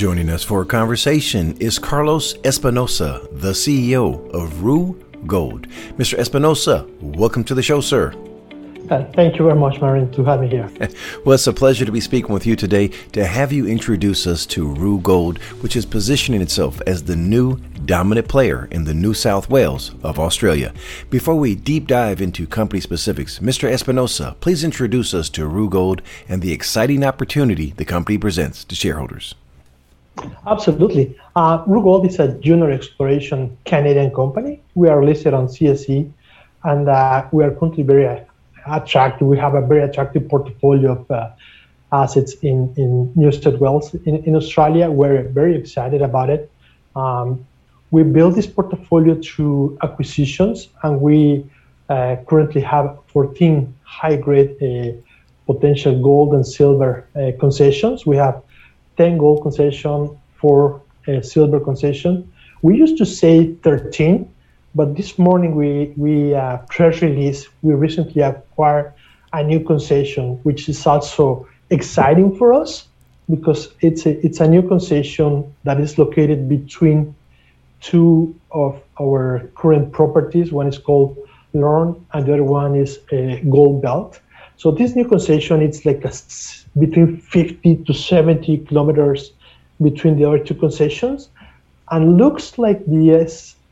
Joining us for a conversation is Carlos Espinosa, the CEO of Rua Gold. Mr. Espinosa, welcome to the show, sir. Uh, thank you very much, Marin, to have me here. well, it's a pleasure to be speaking with you today to have you introduce us to Rua Gold, which is positioning itself as the new dominant player in the New South Wales of Australia. Before we deep dive into company specifics, Mr. Espinosa, please introduce us to Rua Gold and the exciting opportunity the company presents to shareholders. Absolutely. Uh, Rua Gold is a junior exploration Canadian company. We are listed on CSE and uh, we are currently very attractive. We have a very attractive portfolio of uh, assets in, in New South Wales. In, in Australia, we're very excited about it. Um, we built this portfolio through acquisitions, and we uh, currently have 14 high grade uh, potential gold and silver uh, concessions. We have 10 gold concession, four uh, silver concession. We used to say 13 but this morning we we uh, press release we recently acquired a new concession, which is also exciting for us because it's a, it's a new concession that is located between two of our current properties. One is called Lorne, and the other one is a Gold Belt. So this new concession, it's like a, between 50 to 70 kilometers between the other two concessions, and looks like the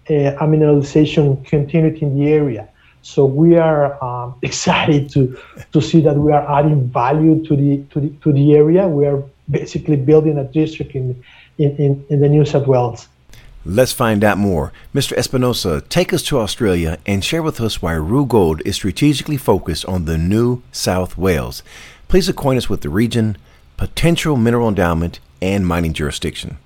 uh, mineralization continuity in the area. So we are um, excited to to see that we are adding value to the to the to the area. We are basically building a district in in, in, in the New South Wales. Let's find out more. Mr. Espinosa, take us to Australia and share with us why Rua Gold is strategically focused on the New South Wales. Please acquaint us with the region, potential mineral endowment, and mining jurisdiction.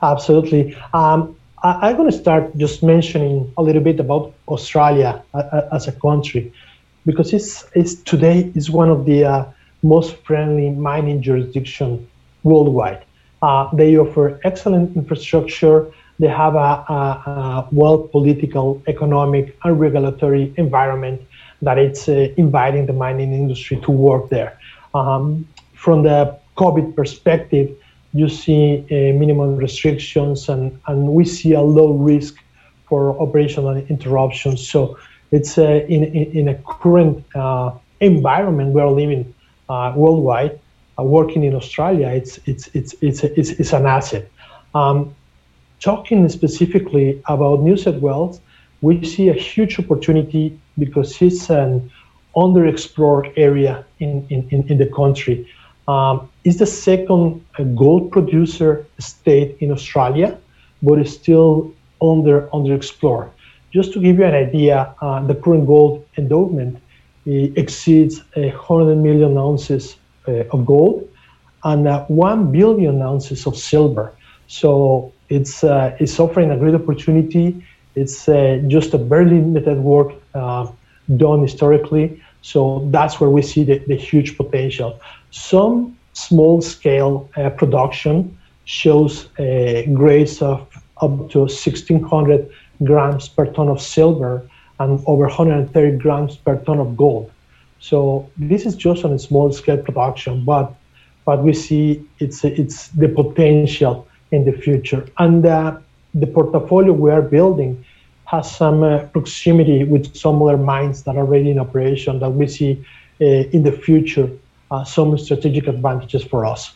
Absolutely. Um, I, am going to start just mentioning a little bit about Australia as a country, because it's, it's today is one of the uh, most friendly mining jurisdiction worldwide. Uh, they offer excellent infrastructure. They have a, a, a well political, economic, and regulatory environment that it's uh, inviting the mining industry to work there. Um, from the COVID perspective, you see uh, minimum restrictions and, and we see a low risk for operational interruptions. So it's uh, in, in, in, a current uh, environment we're living uh, worldwide, working in Australia, it's, it's, it's, it's, it's, an asset. Um, talking specifically about New South Wales, we see a huge opportunity because it's an underexplored area in, in, in the country. Um, it's the second uh, gold producer state in Australia, but it's still under underexplored. Just to give you an idea, uh, the current gold endowment uh, exceeds 100 million ounces uh, of gold and uh, 1 billion ounces of silver. So it's, uh, it's offering a great opportunity. It's just a very limited work done historically. So that's where we see the, the huge potential. Some small scale uh, production shows a grades of up to 1600 grams per ton of silver and over 130 grams per ton of gold. So this is just on a small scale production, but but we see it's it's the potential in the future. And uh, the portfolio we are building has some uh, proximity with some other mines that are already in operation that we see uh, in the future some strategic advantages for us.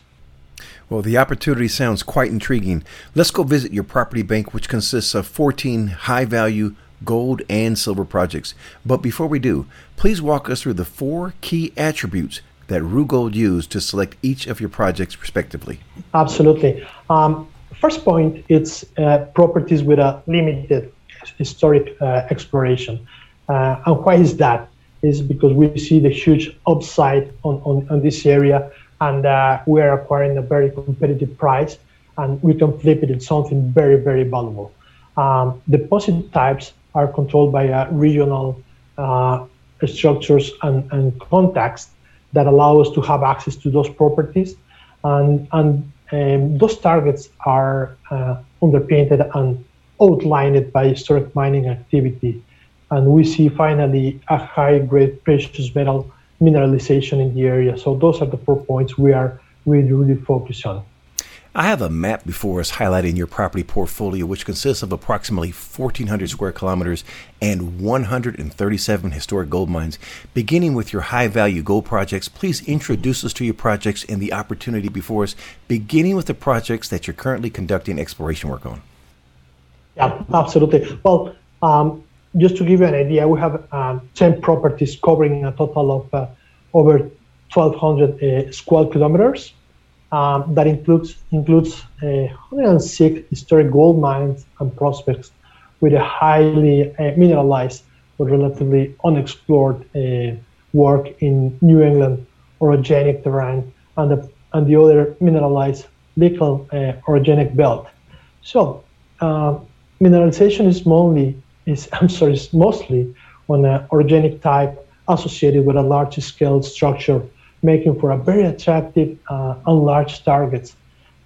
Well, the opportunity sounds quite intriguing. Let's go visit your property bank, which consists of 14 high value gold and silver projects. But before we do, please walk us through the four key attributes that Rua Gold used to select each of your projects respectively. Absolutely. Um, first point, it's uh, properties with a limited historic uh, exploration. Uh, and why is that? is because we see the huge upside on, on, on this area and uh, we are acquiring a very competitive price and we can flip it into something very, very valuable. Um, deposit types are controlled by uh, regional uh, structures and, and contacts that allow us to have access to those properties. And, and um, those targets are uh, underpinned and outlined by historic mining activity and we see finally a high grade precious metal mineralization in the area. So those are the four points we are really, really focus on. I have a map before us highlighting your property portfolio, which consists of approximately 1,400 square kilometers and 137 historic gold mines. Beginning with your high value gold projects, please introduce us to your projects and the opportunity before us, beginning with the projects that you're currently conducting exploration work on. Yeah, absolutely. Well, um, just to give you an idea, we have um, 10 properties covering a total of uh, over 1,200 uh, square kilometers. Um, that includes includes uh, 106 historic gold mines and prospects with a highly uh, mineralized but relatively unexplored uh, work in New England orogenic terrain and the, and the other mineralized Lickel uh, orogenic belt. So uh, mineralization is mostly is I'm sorry, is mostly on an orogenic type associated with a large scale structure making for a very attractive uh, and large targets.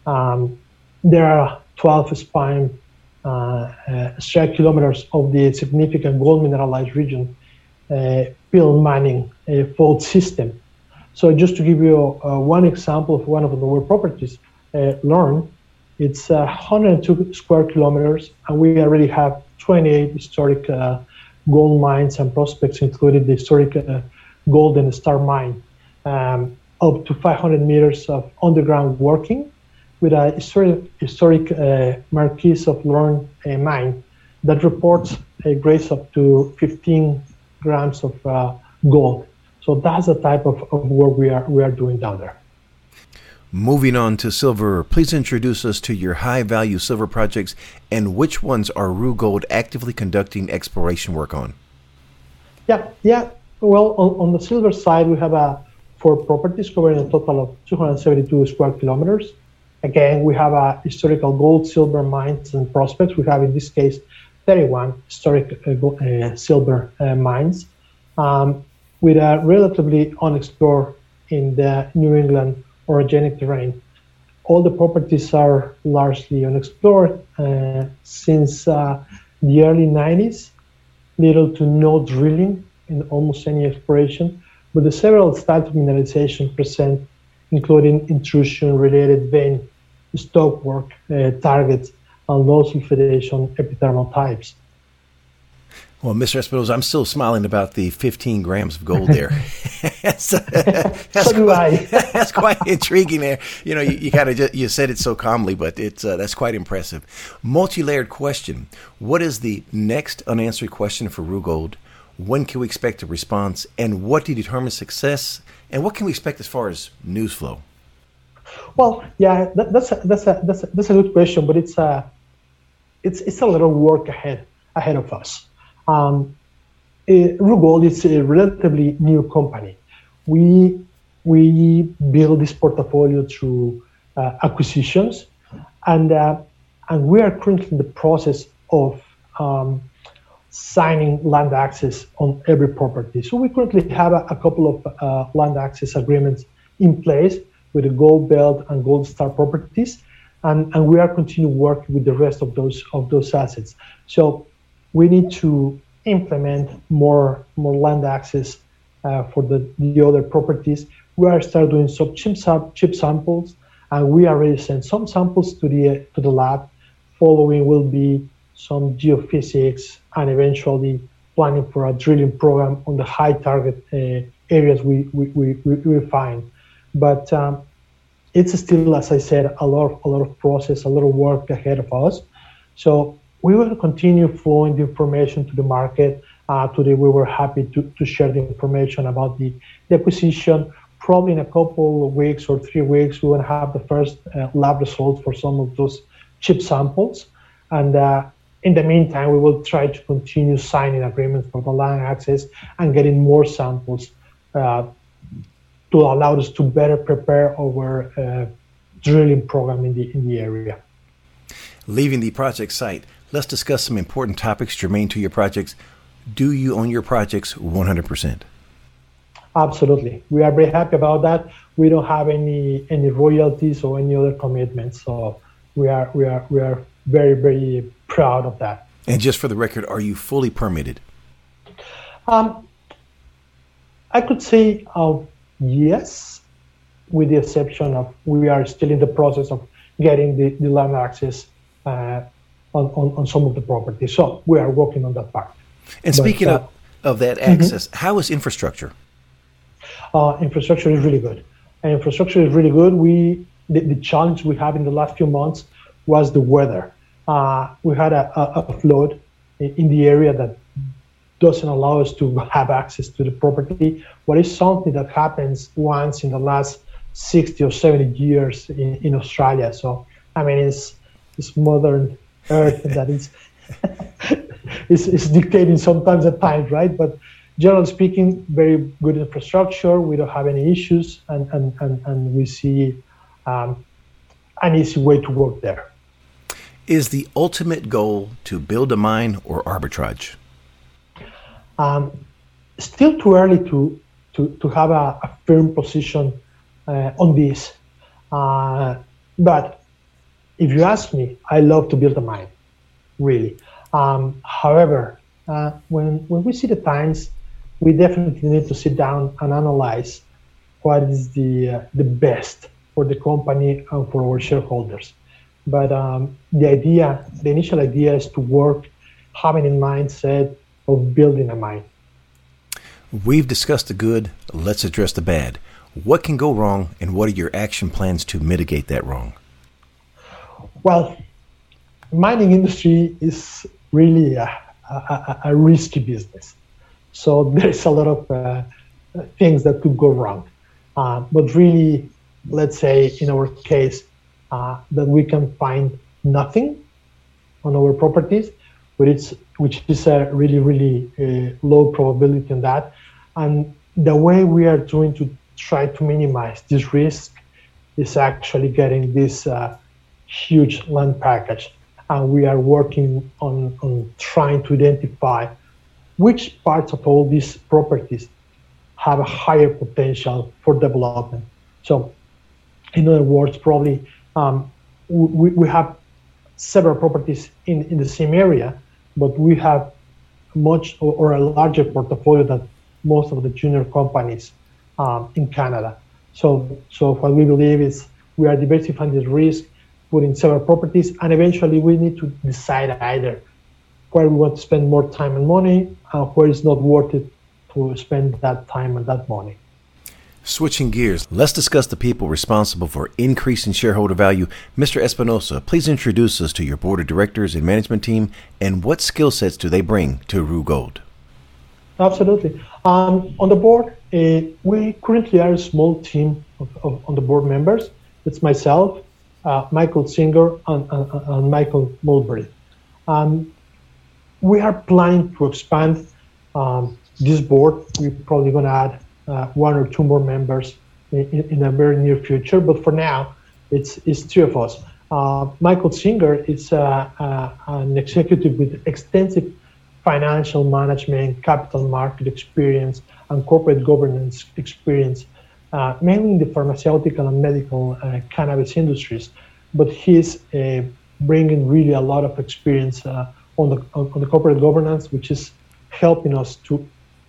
Um, there are 12 spine uh, uh, strike kilometers of the significant gold mineralized region uh, Peel-Manning uh, fault system. So just to give you uh, one example of one of our properties, uh, Lorne, it's 102 square kilometers, and we already have 28 historic gold mines and prospects, including the historic Golden Star mine um, up to 500 meters of underground working with a historic, historic uh, Marquis of Lorne uh, mine that reports a grades up to 15 grams of uh, gold. So that's the type of, of work we are, we are doing down there. Moving on to silver, please introduce us to your high value silver projects and which ones are Rua Gold actively conducting exploration work on? Yeah, yeah. Well, on, on the silver side, we have a for properties covering a total of 272 square kilometers. Again, we have a historical gold, silver mines and prospects. We have, in this case, 31 historic uh, uh, silver uh, mines um, with a relatively unexplored in the New England orogenic terrain. All the properties are largely unexplored uh, since uh, the early 90s. Little to no drilling in almost any exploration but the several types of mineralization present, including intrusion-related vein stockwork uh, targets and low sulfidation epithermal types. Well, Mr. Espinosa, I'm still smiling about the 15 grams of gold there. that's, that's, so do I. that's quite intriguing there. You know, you, you kind of you said it so calmly, but it's uh, that's quite impressive. Multi-layered question: What is the next unanswered question for Rua Gold? When can we expect a response? And what do determine success? And what can we expect as far as news flow? Well, yeah, that, that's a, that's a, that's a, that's a good question, but it's a it's it's a little work ahead ahead of us. Um, uh, Rua Gold is a relatively new company. We we build this portfolio through uh, acquisitions, and uh, and we are currently in the process of um, signing land access on every property. So we currently have a, a couple of uh, land access agreements in place with the Gold Belt and Gold Star properties, and, and we are continuing work with the rest of those of those assets. So we need to implement more more land access uh, for the, the other properties. We are start doing some chip, chip samples, and we already sent some samples to the to the lab. Following will be some geophysics, and eventually planning for a drilling program on the high target uh, areas we, we, we, we, find. But um, it's still, as I said, a lot of, a lot of process, a lot of work ahead of us. So we will continue flowing the information to the market. Uh, today we were happy to, to share the information about the, the acquisition. Probably in a couple of weeks or three weeks, we will have the first uh, lab results for some of those chip samples. And uh, in the meantime, we will try to continue signing agreements for the land access and getting more samples uh, to allow us to better prepare our uh, drilling program in the in the area. Leaving the project site, let's discuss some important topics germane to your projects. Do you own your projects 100%? Absolutely. We are very happy about that. We don't have any any royalties or any other commitments, so we are we are we are very very proud of that. And just for the record, are you fully permitted? Um, I could say uh, yes, with the exception of we are still in the process of getting the, the land access uh, on, on, on, some of the property. So we are working on that part. And speaking but, uh, of, of that access, mm-hmm. how is infrastructure? Uh, infrastructure is really good. And infrastructure is really good. We the, the, challenge we have in the last few months was the weather. Uh, we had a, a, flood in, in the area that doesn't allow us to have access to the property. What is something that happens once in the last 60 or 70 years in, in Australia. So, I mean, it's, it's modern Earth that is, is, is dictating sometimes at times, right? But generally speaking, very good infrastructure. We don't have any issues, and, and, and, and we see um, an easy way to work there. Is the ultimate goal to build a mine or arbitrage? Um, still too early to, to, to have a, a firm position uh, on this. Uh, but if you ask me, I love to build a mine, really. Um, however, uh, when, when we see the times, we definitely need to sit down and analyze what is the, uh, the best for the company and for our shareholders. But um, the idea, the initial idea is to work having in mindset of building a mine. We've discussed the good, let's address the bad. What can go wrong, and what are your action plans to mitigate that wrong? Well, mining industry is really a, a, a risky business. So there's a lot of uh, things that could go wrong. Uh, but really, let's say in our case, uh, that we can find nothing on our properties, but it's which is a really really uh, low probability on that. And the way we are trying to try to minimize this risk is actually getting this uh, huge land package. And we are working on, on trying to identify which parts of all these properties have a higher potential for development. So, in other words, probably um, we, we have several properties in, in the same area, but we have much or, or a larger portfolio than most of the junior companies um, in Canada. So, so what we believe is we are diversifying the risk, putting several properties, and eventually we need to decide either where we want to spend more time and money, and where it's not worth it to spend that time and that money. Switching gears, let's discuss the people responsible for increasing shareholder value. Mr. Espinosa, please introduce us to your board of directors and management team, and what skill sets do they bring to Rua Gold? Absolutely. Um, on the board, uh, we currently are a small team of, of, on the board members. It's myself, uh, Michael Singer, and, and, and Michael Mulberry. Um, we are planning to expand um, this board. We're probably going to add one or two more members in, in, a very near future, but for now, it's, it's three of us. Uh, Michael Singer is uh, uh, an executive with extensive financial management, capital market experience, and corporate governance experience, uh, mainly in the pharmaceutical and medical uh, cannabis industries. But he's uh, bringing really a lot of experience uh, on the on the corporate governance, which is helping us to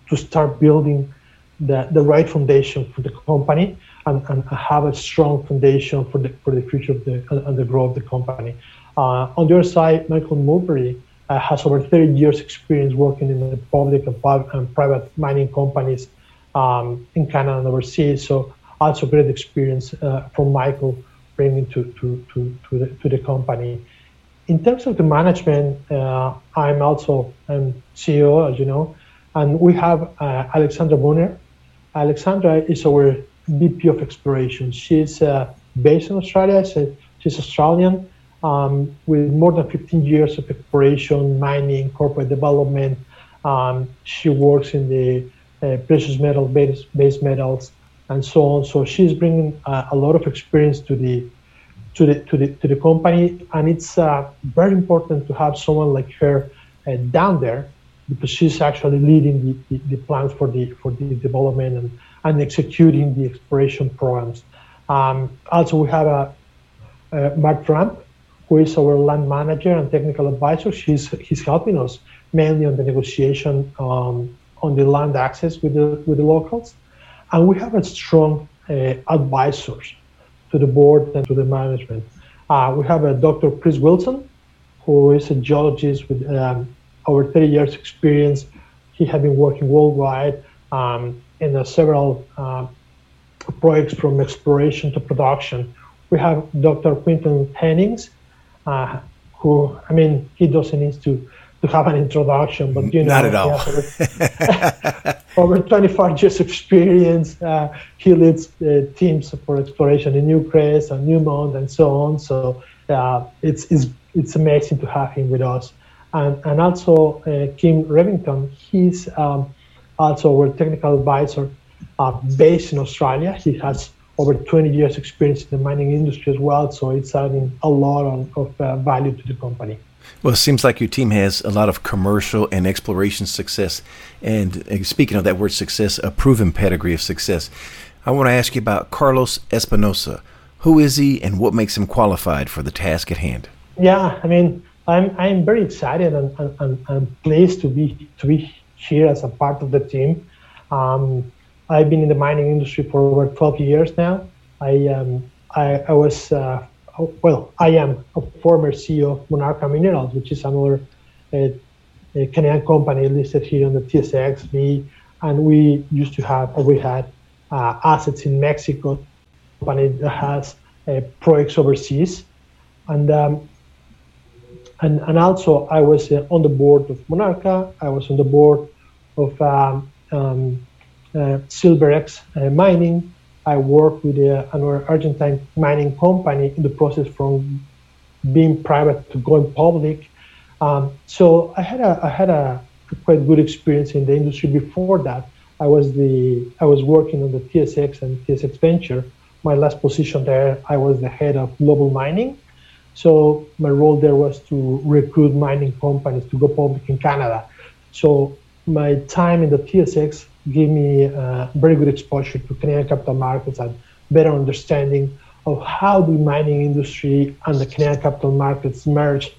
to start building the, the right foundation for the company and, and have a strong foundation for the for the future of the and the growth of the company. Uh, on the other side, Michael Mulberry uh, has over 30 years experience working in the public and, and private mining companies um, in Canada and overseas. So also great experience uh, from Michael bringing to, to, to, to, the, to the company. In terms of the management, uh, I'm also um, CEO, as you know, and we have uh, Alexandra Bonner. Alexandra is our VP of exploration. She's uh, based in Australia. she's Australian um, with more than 15 years of exploration, mining, corporate development. Um, she works in the uh, precious metal base, base metals and so on. So she's bringing uh, a lot of experience to the to the to the to the company, and it's uh, very important to have someone like her uh, down there because she's actually leading the, the, the, plans for the for the development and, and executing the exploration programs. Um, also, we have a, uh, Mark Trump, who is our land manager and technical advisor. She's he's helping us mainly on the negotiation um, on the land access with the with the locals, and we have a strong advisors to the board and to the management. we have a Dr. Chris Wilson, who is a geologist with um, over 30 years experience. He has been working worldwide um, in uh, several uh, projects from exploration to production. We have Dr. Quinton Hennings, uh, who, I mean, he doesn't need to, to have an introduction, but you know, not at all. Over, over 25 years experience. Uh, he leads uh, teams for exploration in Newcrest and Newmont and so on. So uh, it's, it's, it's amazing to have him with us. And, and also uh, Kim Revington, he's um, also our technical advisor uh, based in Australia. He has over 20 years experience in the mining industry as well, so it's adding a lot of, of uh, value to the company. Well, it seems like your team has a lot of commercial and exploration success. And speaking of that word success, a proven pedigree of success. I want to ask you about Carlos Espinosa. Who is he and what makes him qualified for the task at hand? Yeah, I mean, I'm, I'm very excited and, and, and pleased to be, to be here as a part of the team. Um, I've been in the mining industry for over 12 years now. I um, I, I, was uh, well, I am a former CEO of Monarca Minerals, which is another uh, Canadian company listed here on the TSX. Me and we used to have, or we had, uh, assets in Mexico. Company that has uh, projects overseas, and um, and and also I was uh, on the board of Monarca. I was on the board of um, um, uh, Silverex uh, Mining. I worked with uh, another Argentine mining company in the process from being private to going public. Um, so I had a I had a quite good experience in the industry before that. I was the I was working on the TSX and TSX Venture. My last position there, I was the head of global mining. So my role there was to recruit mining companies to go public in Canada. So my time in the TSX gave me uh, very good exposure to Canadian capital markets and better understanding of how the mining industry and the Canadian capital markets merge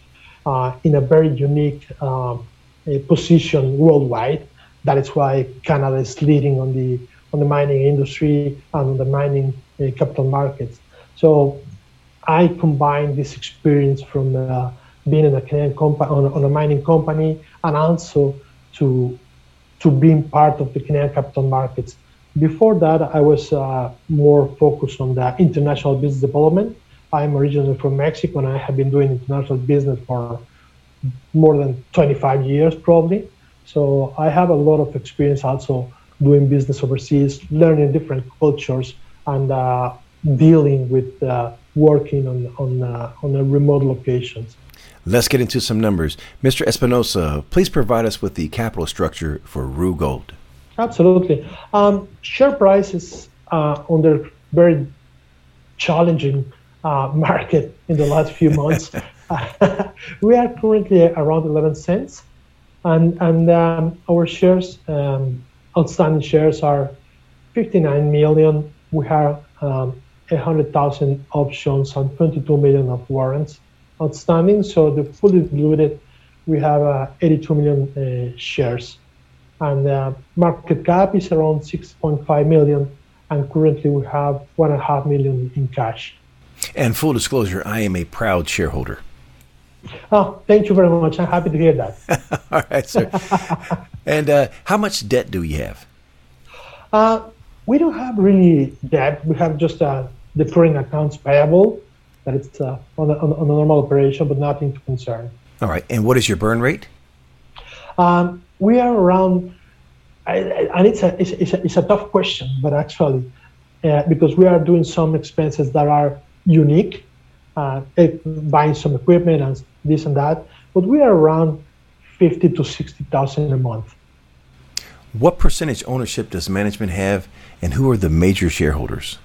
uh, in a very unique um, position worldwide. That is why Canada is leading on the on the mining industry and on the mining uh, capital markets. So I combine this experience from uh, being in a Canadian company on, on a mining company and also to to being part of the Canadian capital markets. Before that, I was uh, more focused on the international business development. I'm originally from Mexico and I have been doing international business for more than 25 years, probably. So I have a lot of experience also doing business overseas, learning different cultures, and uh, dealing with uh, working on on uh, on a remote locations. Let's get into some numbers. Mr. Espinosa, please provide us with the capital structure for Rua Gold. Absolutely. Um, share prices uh, under very challenging uh, market in the last few months. we are currently around 11 cents, and and um, our shares, um, outstanding shares are 59 million. We have um, 100,000 options and 22 million of warrants outstanding. So the fully diluted, we have uh, 82 million uh, shares. And uh, market cap is around 6.5 million. And currently we have 1.5 million in cash. And full disclosure, I am a proud shareholder. Oh, thank you very much. I'm happy to hear that. All right, sir. and uh, how much debt do we have? Uh, we don't have really debt. We have just uh, the current accounts payable that it's uh, on, a, on, a, normal operation, but nothing to concern. All right. And what is your burn rate? Um, we are around, and it's a, it's, it's, a, it's a tough question, but actually, uh, because we are doing some expenses that are unique, uh, buying some equipment and this and that, but we are around 50 to 60,000 a month. What percentage ownership does management have, and who are the major shareholders?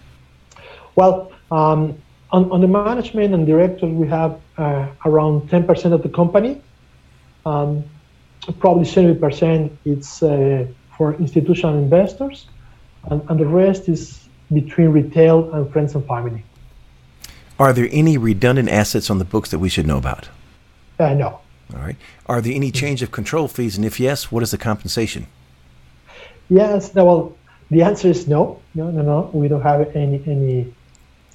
Well, um, on, on the management and directors, we have uh, around 10% of the company. Um, probably 70% it's uh, for institutional investors, and, and the rest is between retail and friends and family. Are there any redundant assets on the books that we should know about? Uh, no. All right. Are there any change of control fees? And if yes, what is the compensation? Yes. No, Well, the answer is no, no, no, no. We don't have any any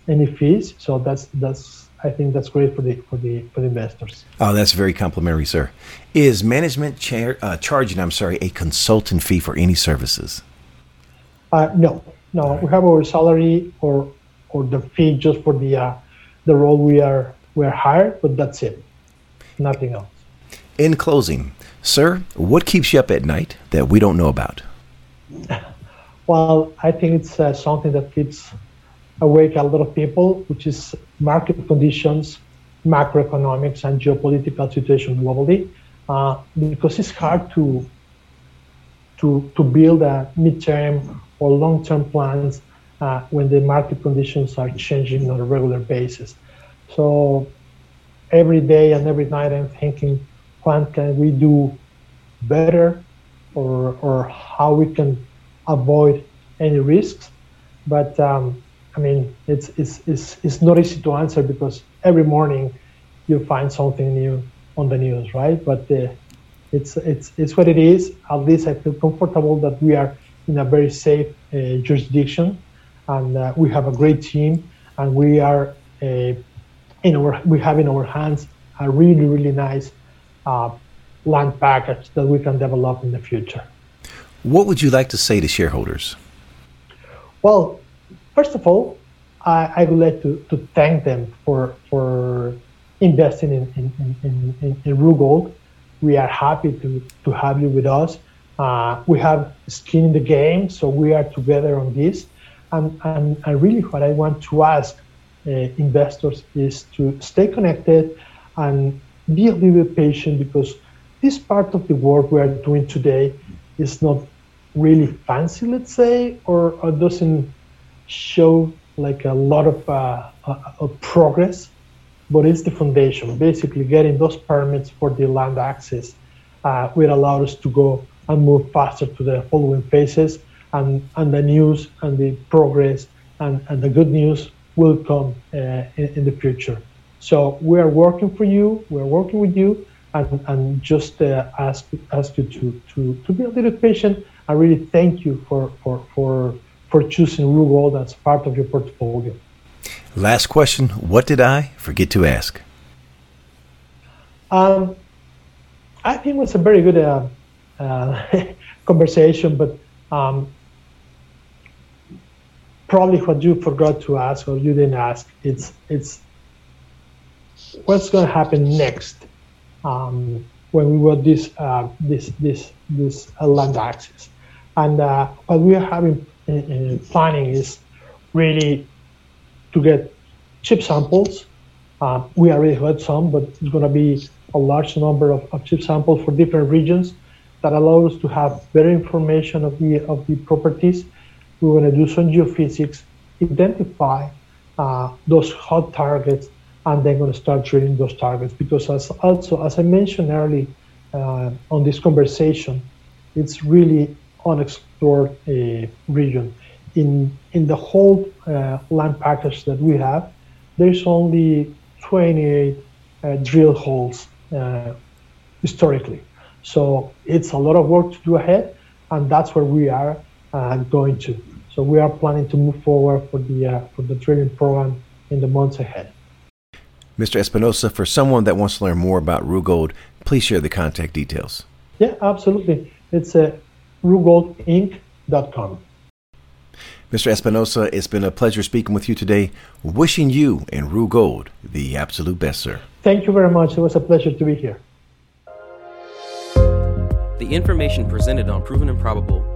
any fees. So that's that's I think that's great for the for the for the investors. Oh, that's very complimentary, sir. Is management char- uh, charging? I'm sorry, a consultant fee for any services? Uh, no, no. Right. We have our salary or or the fee just for the uh, the role we are we are hired, but that's it. Nothing else. In closing, sir, what keeps you up at night that we don't know about? Well, I think it's uh, something that keeps awake a lot of people, which is market conditions, macroeconomics, and geopolitical situation globally, uh, because it's hard to to to build a midterm or long-term plans uh, when the market conditions are changing on a regular basis. So every day and every night, I'm thinking, what can we do better, or or how we can avoid any risks. But um, I mean, it's, it's, it's, it's not easy to answer because every morning you find something new on the news, right? But uh, it's, it's, it's what it is. At least I feel comfortable that we are in a very safe uh, jurisdiction and uh, we have a great team and we are uh, in our, we have in our hands a really, really nice uh, land package that we can develop in the future. What would you like to say to shareholders? Well, first of all, I, I would like to, to thank them for for investing in in, in, in, in Rua We are happy to, to have you with us. Uh, we have skin in the game, so we are together on this. And, and, and really, what I want to ask uh, investors is to stay connected and be a little bit patient because this part of the work we are doing today is not really fancy, let's say, or, or doesn't show like a lot of, uh, uh, progress, but it's the foundation. Basically, getting those permits for the land access uh, will allow us to go and move faster to the following phases, and, and the news and the progress and, and the good news will come uh, in, in, the future. So we are working for you, we are working with you, and, and just uh, ask ask you to, to, to be a little patient. I really thank you for for for for choosing Rua Gold as part of your portfolio. Last question: What did I forget to ask? Um, I think it was a very good uh, uh, conversation, but um, probably what you forgot to ask or you didn't ask it's it's what's going to happen next um, when we got this uh, this this this uh, land access. And uh, what we are having in, planning is really to get chip samples. Uh, we already had some, but it's going to be a large number of, of chip samples for different regions that allow us to have better information of the of the properties. We're going to do some geophysics, identify uh, those hot targets and then going to start drilling those targets. Because as also, as I mentioned early uh, on this conversation, it's really unexplored uh, region. In, in the whole uh, land package that we have, there's only 28 uh, drill holes uh, historically. So it's a lot of work to do ahead, and that's where we are uh, going to. So we are planning to move forward for the for the drilling program in the months ahead. Mr. Espinosa, for someone that wants to learn more about Rua Gold, please share the contact details. Yeah, absolutely. It's uh, ruagoldinc.com. Mr. Espinosa, it's been a pleasure speaking with you today. Wishing you and Rua Gold the absolute best, sir. Thank you very much. It was a pleasure to be here. The information presented on Proven and Probable